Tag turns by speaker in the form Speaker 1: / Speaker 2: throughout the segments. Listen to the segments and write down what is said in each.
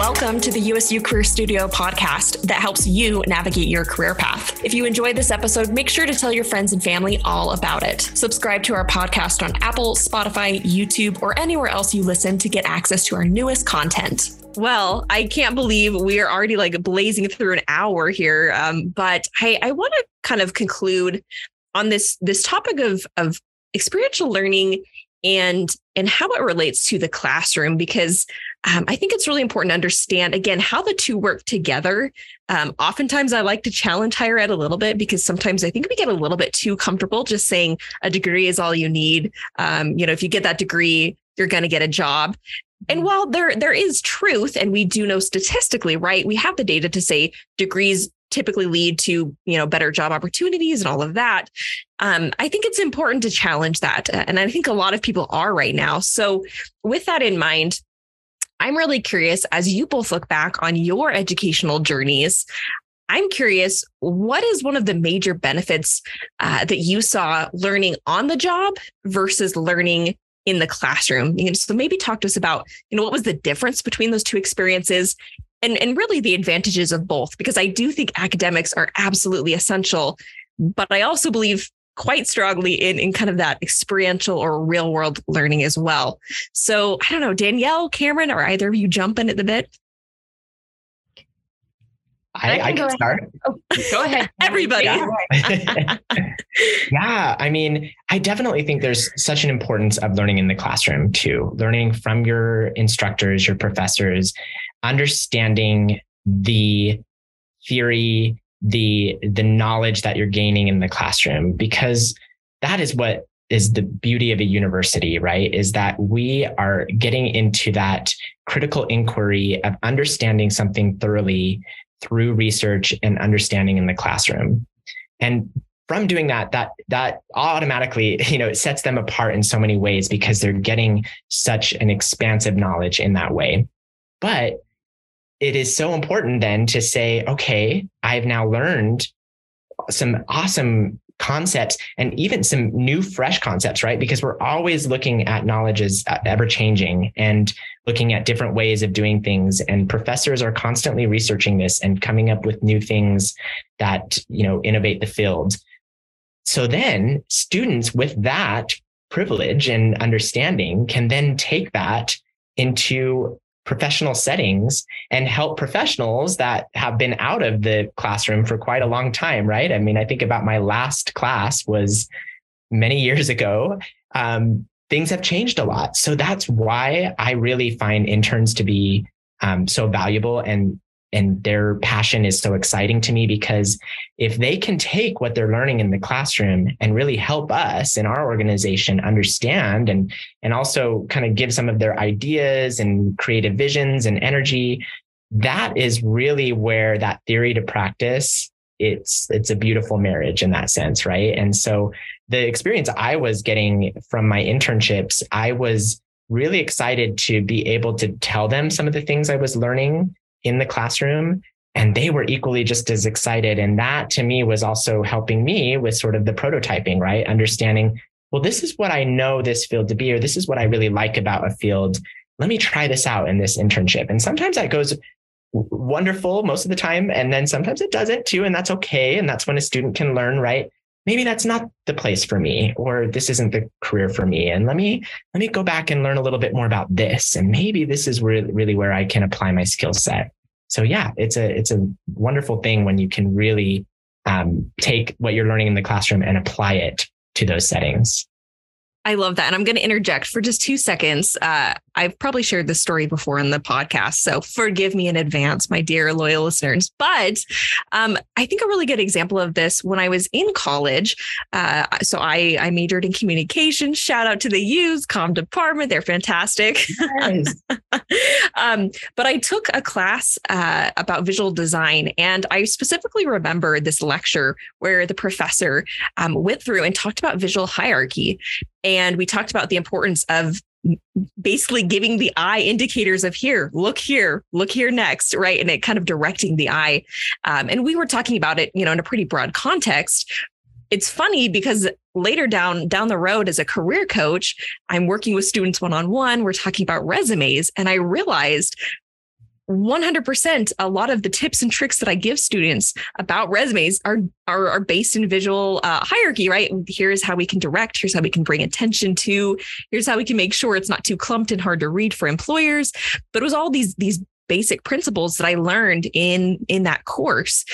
Speaker 1: Welcome to the USU Career Studio podcast that helps you navigate your career path. If you enjoyed this episode, make sure to tell your friends and family all about it. Subscribe to our podcast on Apple, Spotify, YouTube, or anywhere else you listen to get access to our newest content. Well, I can't believe we are already like blazing through an hour here. Um, but I, I want to kind of conclude on this this topic of of experiential learning and and how it relates to the classroom because um, I think it's really important to understand again how the two work together. Um, oftentimes, I like to challenge higher ed a little bit because sometimes I think we get a little bit too comfortable just saying a degree is all you need. Um, you know, if you get that degree, you're going to get a job. And mm-hmm. while there there is truth, and we do know statistically, right, we have the data to say degrees typically lead to you know better job opportunities and all of that um, i think it's important to challenge that and i think a lot of people are right now so with that in mind i'm really curious as you both look back on your educational journeys i'm curious what is one of the major benefits uh, that you saw learning on the job versus learning in the classroom. So maybe talk to us about, you know, what was the difference between those two experiences and, and really the advantages of both, because I do think academics are absolutely essential. But I also believe quite strongly in, in kind of that experiential or real world learning as well. So I don't know, Danielle, Cameron, or either of you jump in at the bit?
Speaker 2: I, I, can, I can start.
Speaker 3: Oh, go ahead.
Speaker 1: Everybody.
Speaker 2: Yeah. yeah. I mean, I definitely think there's such an importance of learning in the classroom too, learning from your instructors, your professors, understanding the theory, the the knowledge that you're gaining in the classroom, because that is what is the beauty of a university, right? Is that we are getting into that critical inquiry of understanding something thoroughly through research and understanding in the classroom. And from doing that, that that automatically, you know, it sets them apart in so many ways because they're getting such an expansive knowledge in that way. But it is so important then to say, okay, I've now learned some awesome concepts and even some new fresh concepts right? Because we're always looking at knowledge as uh, ever changing and looking at different ways of doing things. And professors are constantly researching this and coming up with new things that you know innovate the field. So then students with that privilege and understanding can then take that into professional settings and help professionals that have been out of the classroom for quite a long time, right? I mean, I think about my last class was many years ago. Um, things have changed a lot. So that's why I really find interns to be um, so valuable and and their passion is so exciting to me because if they can take what they're learning in the classroom and really help us in our organization understand and and also kind of give some of their ideas and creative visions and energy that is really where that theory to practice it's it's a beautiful marriage in that sense right? And so the experience i was getting from my internships i was really excited to be able to tell them some of the things i was learning in the classroom and they were equally just as excited. And that to me was also helping me with sort of the prototyping right? Understanding well this is what i know this field to be or this is what i really like about a field. Let me try this out in this internship. And sometimes that goes wonderful most of the time and then sometimes it doesn't too and that's okay and that's when a student can learn right maybe that's not the place for me or this isn't the career for me and let me let me go back and learn a little bit more about this and maybe this is really, really where i can apply my skill set so yeah it's a it's a wonderful thing when you can really um, take what you're learning in the classroom and apply it to those settings
Speaker 1: I love that. And I'm going to interject for just two seconds. Uh, I've probably shared this story before in the podcast. So forgive me in advance, my dear loyal listeners. But um, I think a really good example of this when I was in college. Uh, so I, I majored in communication. Shout out to the U's, com department. They're fantastic. Nice. um, but I took a class uh, about visual design. And I specifically remember this lecture where the professor um, went through and talked about visual hierarchy. And we talked about the importance of basically giving the eye indicators of here, look here, look here next, right? And it kind of directing the eye. Um, and we were talking about it, you know, in a pretty broad context. It's funny because later down down the road as a career coach, I'm working with students one on one. We're talking about resumes, and I realized 100% a lot of the tips and tricks that I give students about resumes are are, are based in visual uh, hierarchy, right? Here's how we can direct, here's how we can bring attention to, here's how we can make sure it's not too clumped and hard to read for employers. But it was all these these basic principles that I learned in in that course.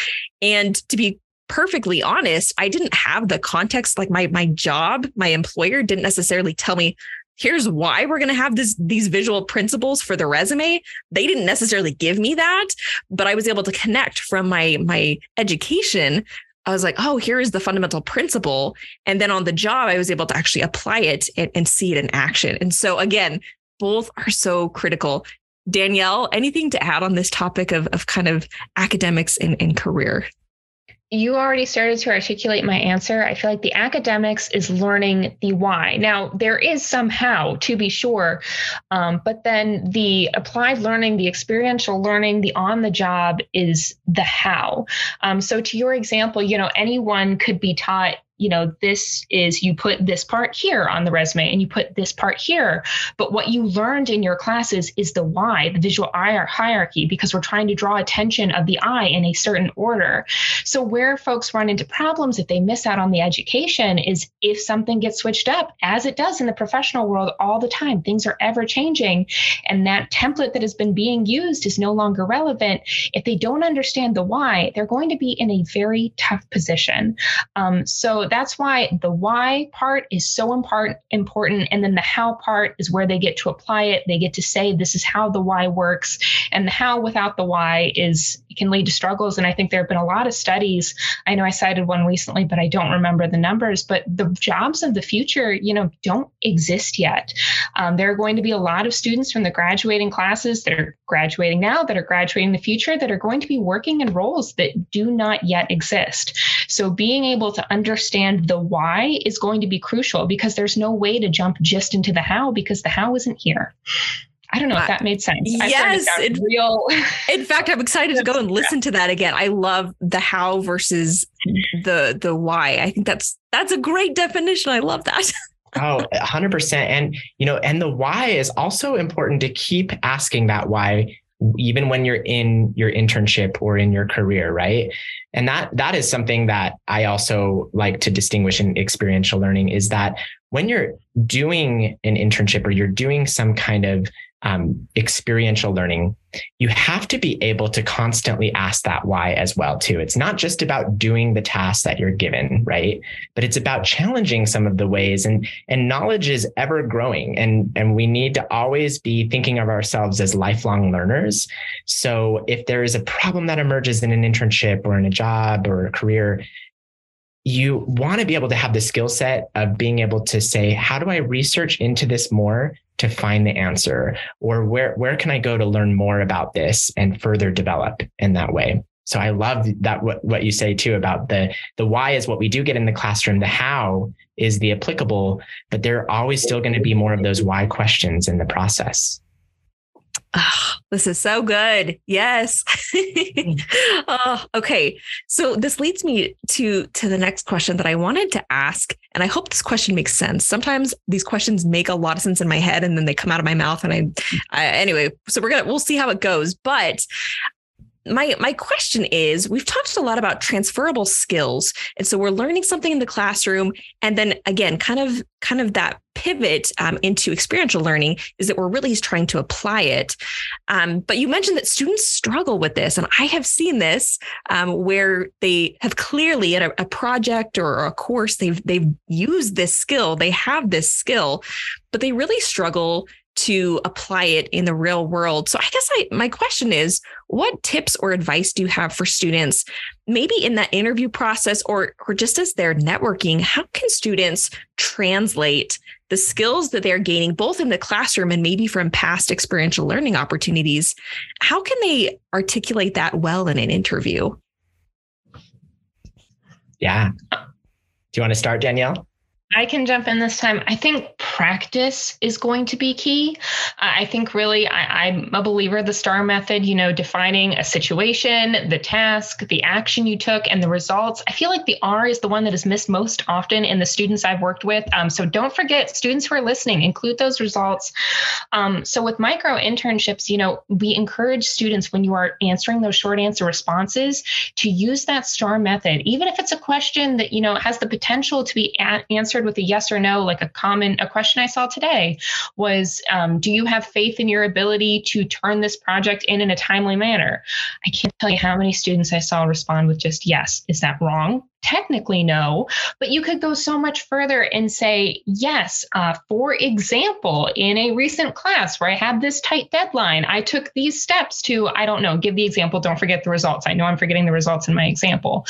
Speaker 1: And to be perfectly honest, I didn't have the context like my my job, my employer didn't necessarily tell me here's why we're going to have this these visual principles for the resume. They didn't necessarily give me that but i was able to connect from my my education. I was like oh here is the fundamental principle. And then on the job i was able to actually apply it and, and see it in action. And so again both are so critical. Danielle anything to add on this topic of, of kind of academics and, and career
Speaker 3: you already started to articulate my answer. I feel like the academics is learning the why. Now, there is some how to be sure, um, but then the applied learning, the experiential learning, the on the job is the how. Um, so, to your example, you know, anyone could be taught you know, this is you put this part here on the resume and you put this part here. But what you learned in your classes is the why, the visual eye hierarchy, because we're trying to draw attention of the eye in a certain order. So, where folks run into problems if they miss out on the education is if something gets switched up, as it does in the professional world all the time, things are ever changing. And that template that has been being used is no longer relevant. If they don't understand the why, they're going to be in a very tough position. Um, so, that's why the why part is so important and then the how part is where they get to apply it. They get to say this is how the why works and the how without the why is can lead to struggles. And i think there have been a lot of studies. I know i cited one recently but i don't remember the numbers but the jobs of the future you know don't exist yet. Um, there are going to be a lot of students from the graduating classes that are graduating now that are graduating in the future that are going to be working in roles that do not yet exist. So being able to understand understand the why is going to be crucial because there's no way to jump just into the how because the how isn't here. I don't know if that made sense.
Speaker 1: Yes, it, real. in fact, I'm excited to go and listen to that again. I love the how versus the the why. I think that's that's a great definition. I love that.
Speaker 2: oh, 100%. And you know, and the why is also important to keep asking that why even when you're in your internship or in your career, right? And that that is something that I also like to distinguish in experiential learning is that when you're doing an internship or you're doing some kind of um, experiential learning, you have to be able to constantly ask that why as well too. It's not just about doing the task that you're given, right? But it's about challenging some of the ways and and knowledge is ever growing and and we need to always be thinking of ourselves as lifelong learners. So if there is a problem that emerges in an internship or in a job or a career, you want to be able to have the skill set of being able to say, how do I research into this more to find the answer? Or where, where can I go to learn more about this and further develop in that way? So I love that what, what you say too about the the why is what we do get in the classroom. The how is the applicable, but there are always still going to be more of those why questions in the process.
Speaker 1: Oh, this is so good. Yes. oh, okay. So this leads me to to the next question that I wanted to ask, and I hope this question makes sense. Sometimes these questions make a lot of sense in my head, and then they come out of my mouth, and I, I anyway. So we're gonna we'll see how it goes. But my my question is we've talked a lot about transferable skills. And so we're learning something in the classroom. And then again kind of kind of that pivot um, into experiential learning is that we're really trying to apply it. Um, but you mentioned that students struggle with this. And i have seen this um, where they have clearly in a, a project or a course they've they've used this skill they have this skill but they really struggle to apply it in the real world. So I guess I, my question is what tips or advice do you have for students maybe in that interview process or or just as they're networking how can students translate the skills that they're gaining both in the classroom and maybe from past experiential learning opportunities? How can they articulate that well in an interview?
Speaker 2: Yeah. Do you want to start danielle
Speaker 3: I can jump in this time. I think practice is going to be key. I think really, I, am a believer of the STAR method, you know, defining a situation, the task, the action you took, and the results. I feel like the R is the one that is missed most often in the students I've worked with. Um, so don't forget, students who are listening, include those results. Um, so with micro internships, you know, we encourage students when you are answering those short answer responses to use that STAR method, even if it's a question that, you know, has the potential to be a- answered answered with a yes or no, like a common a question I saw today was, um, do you have faith in your ability to turn this project in in a timely manner? I can't tell you how many students I saw respond with just yes. Is that wrong? Technically no, but you could go so much further and say, yes, uh, for example, in a recent class where I had this tight deadline, I took these steps to, I don't know, give the example, don't forget the results. I know I'm forgetting the results in my example.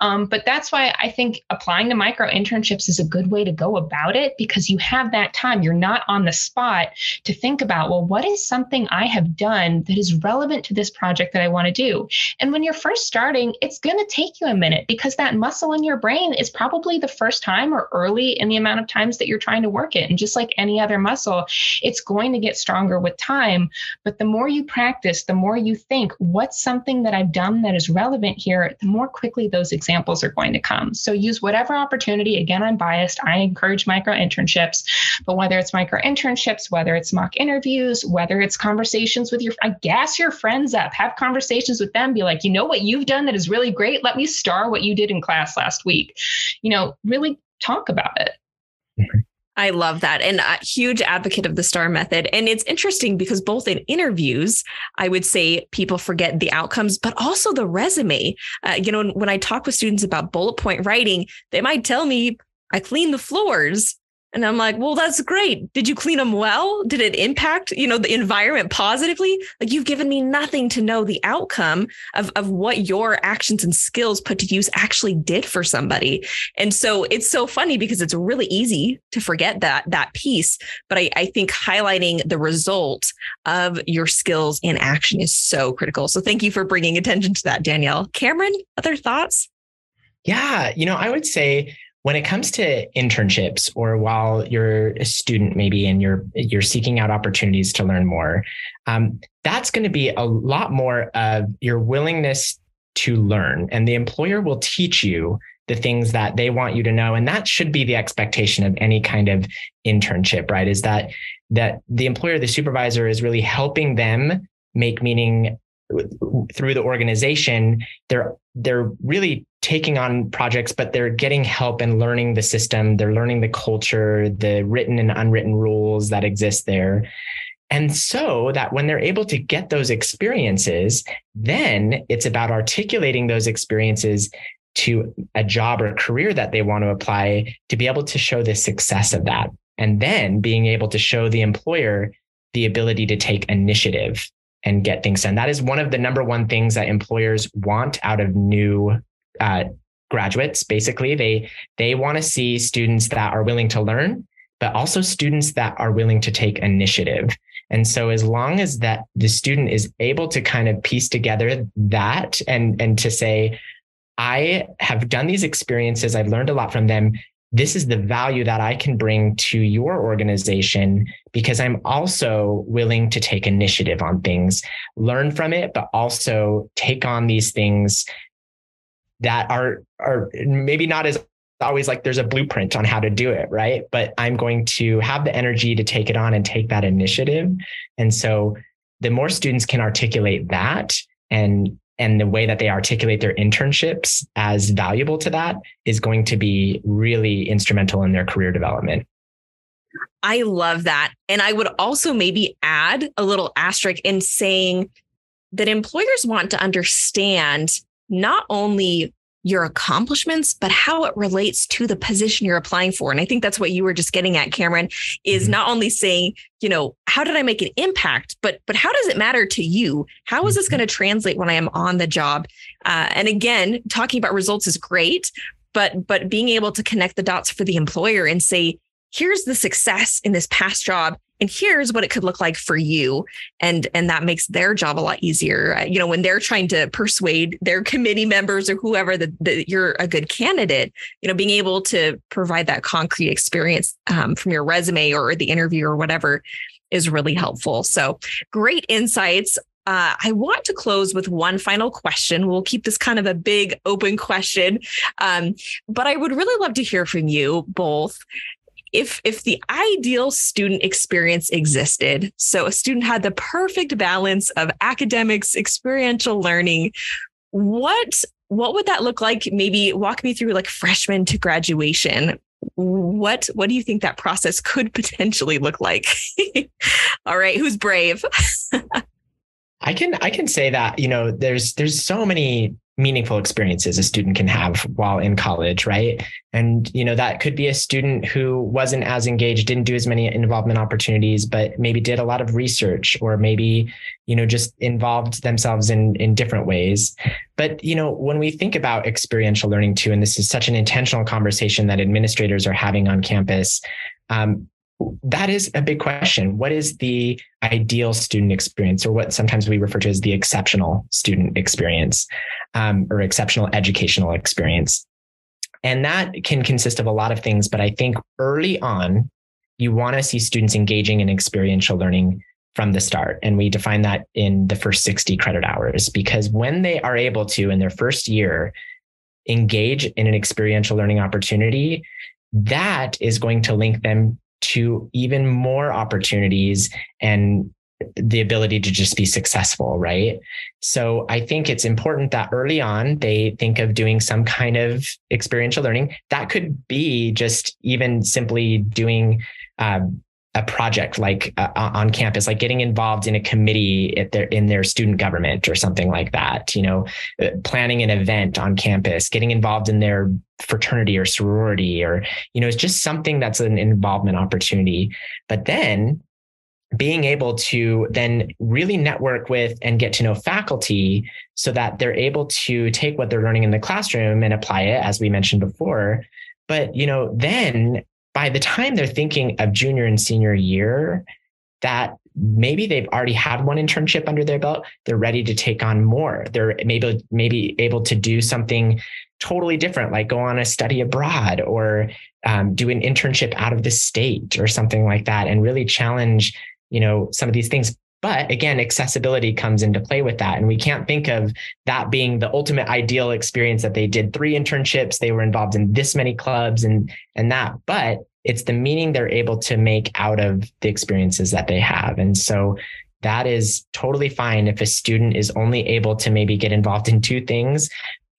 Speaker 3: Um, but that's why I think applying to micro internships is a good way to go about it because you have that time. You're not on the spot to think about, well, what is something I have done that is relevant to this project that I want to do? And when you're first starting, it's going to take you a minute because that muscle muscle in your brain is probably the first time or early in the amount of times that you're trying to work it. And just like any other muscle, it's going to get stronger with time. But the more you practice, the more you think, what's something that I've done that is relevant here, the more quickly those examples are going to come. So use whatever opportunity. Again, I'm biased. I encourage micro internships, but whether it's micro internships, whether it's mock interviews, whether it's conversations with your, I gas your friends up, have conversations with them, be like, you know what you've done that is really great? Let me star what you did in class last week. You know, really talk about it.
Speaker 1: I love that. And a huge advocate of the STAR method. And it's interesting because both in interviews, I would say people forget the outcomes, but also the resume. Uh, you know, when I talk with students about bullet point writing, they might tell me, I clean the floors. And I'm like, well, that's great. Did you clean them well? Did it impact, you know, the environment positively? Like you've given me nothing to know the outcome of, of what your actions and skills put to use actually did for somebody. And so it's so funny because it's really easy to forget that that piece. But I, I think highlighting the result of your skills in action is so critical. So thank you for bringing attention to that, Danielle. Cameron, other thoughts?
Speaker 2: Yeah, you know, I would say when it comes to internships or while you're a student maybe and you're you're seeking out opportunities to learn more um, that's going to be a lot more of your willingness to learn. And the employer will teach you the things that they want you to know. And that should be the expectation of any kind of internship right? Is that that the employer the supervisor is really helping them make meaning through the organization. They're they're really taking on projects, but they're getting help and learning the system. They're learning the culture, the written and unwritten rules that exist there. And so that when they're able to get those experiences, then it's about articulating those experiences to a job or career that they want to apply to be able to show the success of that. And then being able to show the employer the ability to take initiative and get things done. That is one of the number one things that employers want out of new uh, graduates. Basically, they they want to see students that are willing to learn, but also students that are willing to take initiative. And so, as long as that the student is able to kind of piece together that and and to say, I have done these experiences, I've learned a lot from them. This is the value that I can bring to your organization because I'm also willing to take initiative on things, learn from it, but also take on these things that are are maybe not as always like there's a blueprint on how to do it, right? But I'm going to have the energy to take it on and take that initiative. And so the more students can articulate that and and the way that they articulate their internships as valuable to that is going to be really instrumental in their career development.
Speaker 1: I love that. And I would also maybe add a little asterisk in saying that employers want to understand not only your accomplishments, but how it relates to the position you're applying for. And I think that's what you were just getting at, Cameron, is mm-hmm. not only saying, you know, how did I make an impact, but but how does it matter to you? How is this mm-hmm. going to translate when I am on the job? Uh, and again, talking about results is great, but but being able to connect the dots for the employer and say, here's the success in this past job and here's what it could look like for you. And and that makes their job a lot easier. Uh, you know when they're trying to persuade their committee members or whoever that, that you're a good candidate you know being able to provide that concrete experience um, from your resume or the interview or whatever is really helpful. So great insights. Uh, I want to close with one final question. We'll keep this kind of a big open question, um, but I would really love to hear from you both if if the ideal student experience existed so a student had the perfect balance of academics experiential learning what what would that look like? Maybe walk me through like freshman to graduation. What what do you think that process could potentially look like? All right who's brave?
Speaker 2: I can i can say that you know there's there's so many meaningful experiences a student can have while in college right? And you know that could be a student who wasn't as engaged didn't do as many involvement opportunities but maybe did a lot of research or maybe you know just involved themselves in in different ways. But you know when we think about experiential learning too and this is such an intentional conversation that administrators are having on campus um, that is a big question. What is the ideal student experience, or what sometimes we refer to as the exceptional student experience um, or exceptional educational experience? And that can consist of a lot of things. But I think early on, you want to see students engaging in experiential learning from the start. And we define that in the first 60 credit hours, because when they are able to, in their first year, engage in an experiential learning opportunity, that is going to link them to even more opportunities and the ability to just be successful, right? So I think it's important that early on they think of doing some kind of experiential learning. That could be just even simply doing um, a project like uh, on campus, like getting involved in a committee their in their student government or something like that. You know, uh, planning an event on campus, getting involved in their fraternity or sorority, or you know, it's just something that's an involvement opportunity. But then being able to then really network with and get to know faculty so that they're able to take what they're learning in the classroom and apply it as we mentioned before but you know then by the time they're thinking of junior and senior year, that maybe they've already had one internship under their belt, they're ready to take on more. They're maybe maybe able to do something totally different, like go on a study abroad or um, do an internship out of the state or something like that, and really challenge you know some of these things but again, accessibility comes into play with that. And we can't think of that being the ultimate ideal experience that they did three internships, they were involved in this many clubs and and that. But it's the meaning they're able to make out of the experiences that they have. And so that is totally fine if a student is only able to maybe get involved in two things,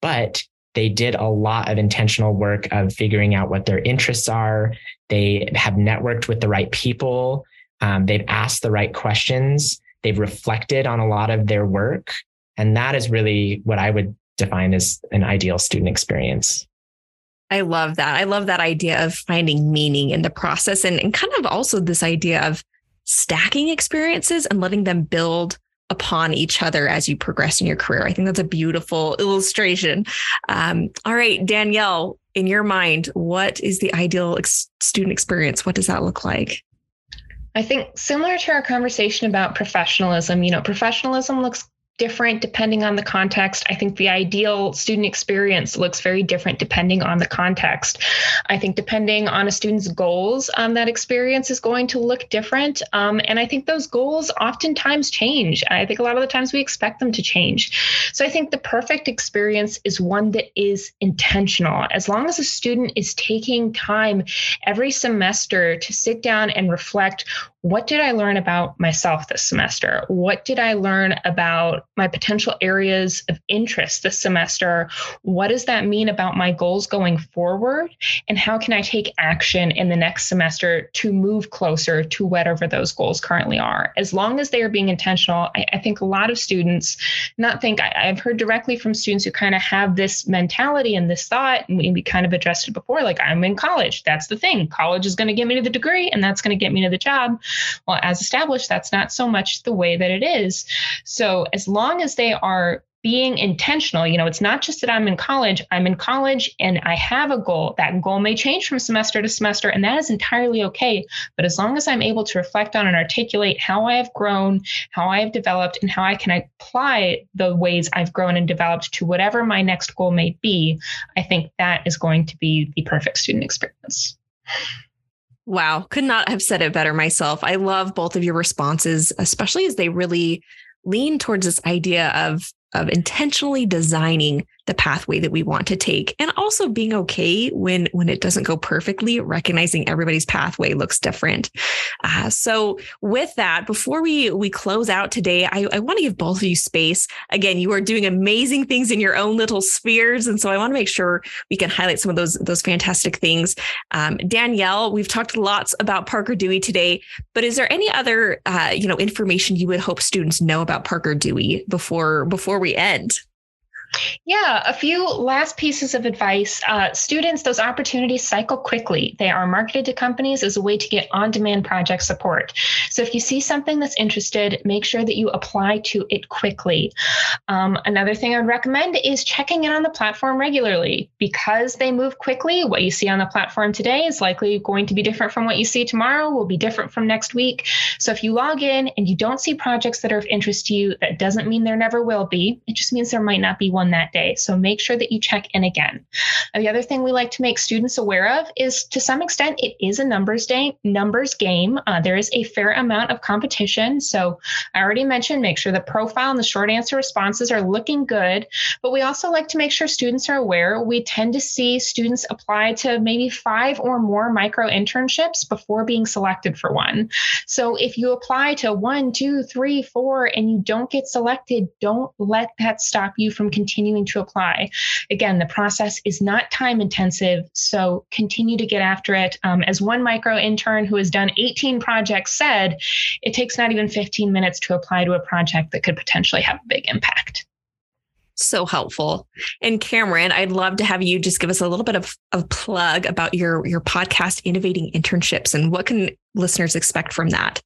Speaker 2: but they did a lot of intentional work of figuring out what their interests are. They have networked with the right people um, they've asked the right questions. They've reflected on a lot of their work. And that is really what I would define as an ideal student experience.
Speaker 1: I love that. I love that idea of finding meaning in the process and, and kind of also this idea of stacking experiences and letting them build upon each other as you progress in your career. I think that's a beautiful illustration. Um, all right, Danielle, in your mind, what is the ideal ex- student experience? What does that look like?
Speaker 3: I think similar to our conversation about professionalism, you know, professionalism looks different depending on the context. I think the ideal student experience looks very different depending on the context. I think depending on a student's goals, um, that experience is going to look different. Um, and I think those goals oftentimes change. I think a lot of the times we expect them to change. So I think the perfect experience is one that is intentional. As long as a student is taking time every semester to sit down and reflect what did I learn about myself this semester? What did I learn about my potential areas of interest this semester? What does that mean about my goals going forward? And how can I take action in the next semester to move closer to whatever those goals currently are? As long as they are being intentional, I, I think a lot of students not think I, have heard directly from students who kind of have this mentality and this thought, and we, we kind of addressed it before like, I'm in college. That's the thing. College is going to get me to the degree, and that's going to get me to the job well, as established, that's not so much the way that it is. So, as long as they are being intentional. You know, it's not just that I'm in college, I'm in college and I have a goal. That goal may change from semester to semester, and that is entirely okay. But as long as I'm able to reflect on and articulate how I have grown, how I have developed, and how I can apply the ways I've grown and developed to whatever my next goal may be, I think that is going to be the perfect student experience.
Speaker 1: Wow, could not have said it better myself. I love both of your responses, especially as they really lean towards this idea of of intentionally designing the pathway that we want to take. And also being okay when when it doesn't go perfectly recognizing everybody's pathway looks different. Uh, so with that before we we close out today I, I want to give both of you space. Again you are doing amazing things in your own little spheres. And so i want to make sure we can highlight some of those those fantastic things. Um, danielle we've talked lots about parker dewey today but is there any other uh, you know information you would hope students know about parker dewey before before we end
Speaker 3: yeah, a few last pieces of advice. Uh, students, those opportunities cycle quickly. They are marketed to companies as a way to get on demand project support. So if you see something that's interested, make sure that you apply to it quickly. Um, another thing I would recommend is checking in on the platform regularly because they move quickly. What you see on the platform today is likely going to be different from what you see tomorrow, will be different from next week. So if you log in and you don't see projects that are of interest to you, that doesn't mean there never will be. It just means there might not be one one that day. So make sure that you check in again. And the other thing we like to make students aware of is to some extent, it is a numbers day, numbers game. Uh, there is a fair amount of competition. So I already mentioned, make sure the profile and the short answer responses are looking good. But we also like to make sure students are aware. We tend to see students apply to maybe five or more micro internships before being selected for one. So if you apply to one, two, three, four, and you don't get selected, don't let that stop you from continuing continuing to apply. Again, the process is not time intensive, so continue to get after it. Um, as one micro intern who has done 18 projects said, it takes not even 15 minutes to apply to a project that could potentially have a big impact
Speaker 1: so helpful. And Cameron, I'd love to have you just give us a little bit of a plug about your your podcast innovating internships and what can listeners expect from that.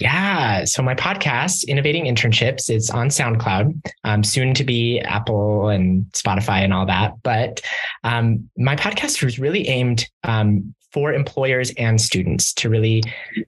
Speaker 2: Yeah. So my podcast, Innovating Internships, is on SoundCloud, um, soon to be Apple and Spotify and all that. But um, my podcast was really aimed um, for employers and students to really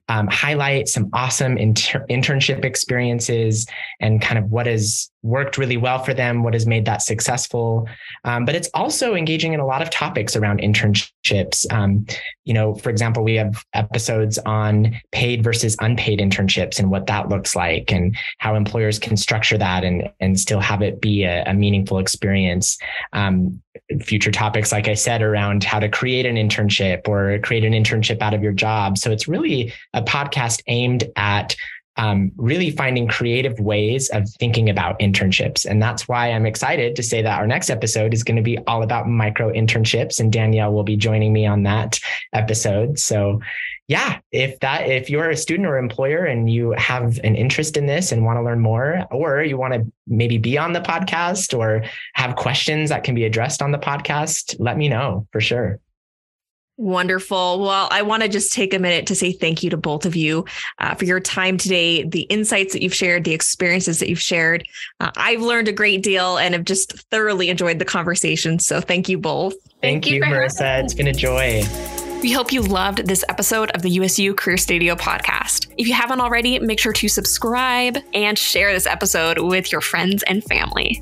Speaker 2: um, highlight some awesome inter- internship experiences and kind of what has worked really well for them, what has made that successful. Um, but it's also engaging in a lot of topics around internships. Um, you know, for example, we have episodes on paid versus unpaid internships and what that looks like and how employers can structure that and, and still have it be a, a meaningful experience. Um, future topics, like I said, around how to create an internship or create an internship out of your job. So it's really a podcast aimed at um, really finding creative ways of thinking about internships. And that's why I'm excited to say that our next episode is going to be all about micro internships. And Danielle will be joining me on that episode. So, yeah, if that, if you're a student or employer and you have an interest in this and want to learn more, or you want to maybe be on the podcast or have questions that can be addressed on the podcast, let me know for sure.
Speaker 1: Wonderful. Well, I want to just take a minute to say thank you to both of you uh, for your time today, the insights that you've shared, the experiences that you've shared. Uh, I've learned a great deal and have just thoroughly enjoyed the conversation. So thank you both.
Speaker 2: Thank, thank you, you Marissa. It's been a joy.
Speaker 1: We hope you loved this episode of the USU Career Studio podcast. If you haven't already, make sure to subscribe and share this episode with your friends and family.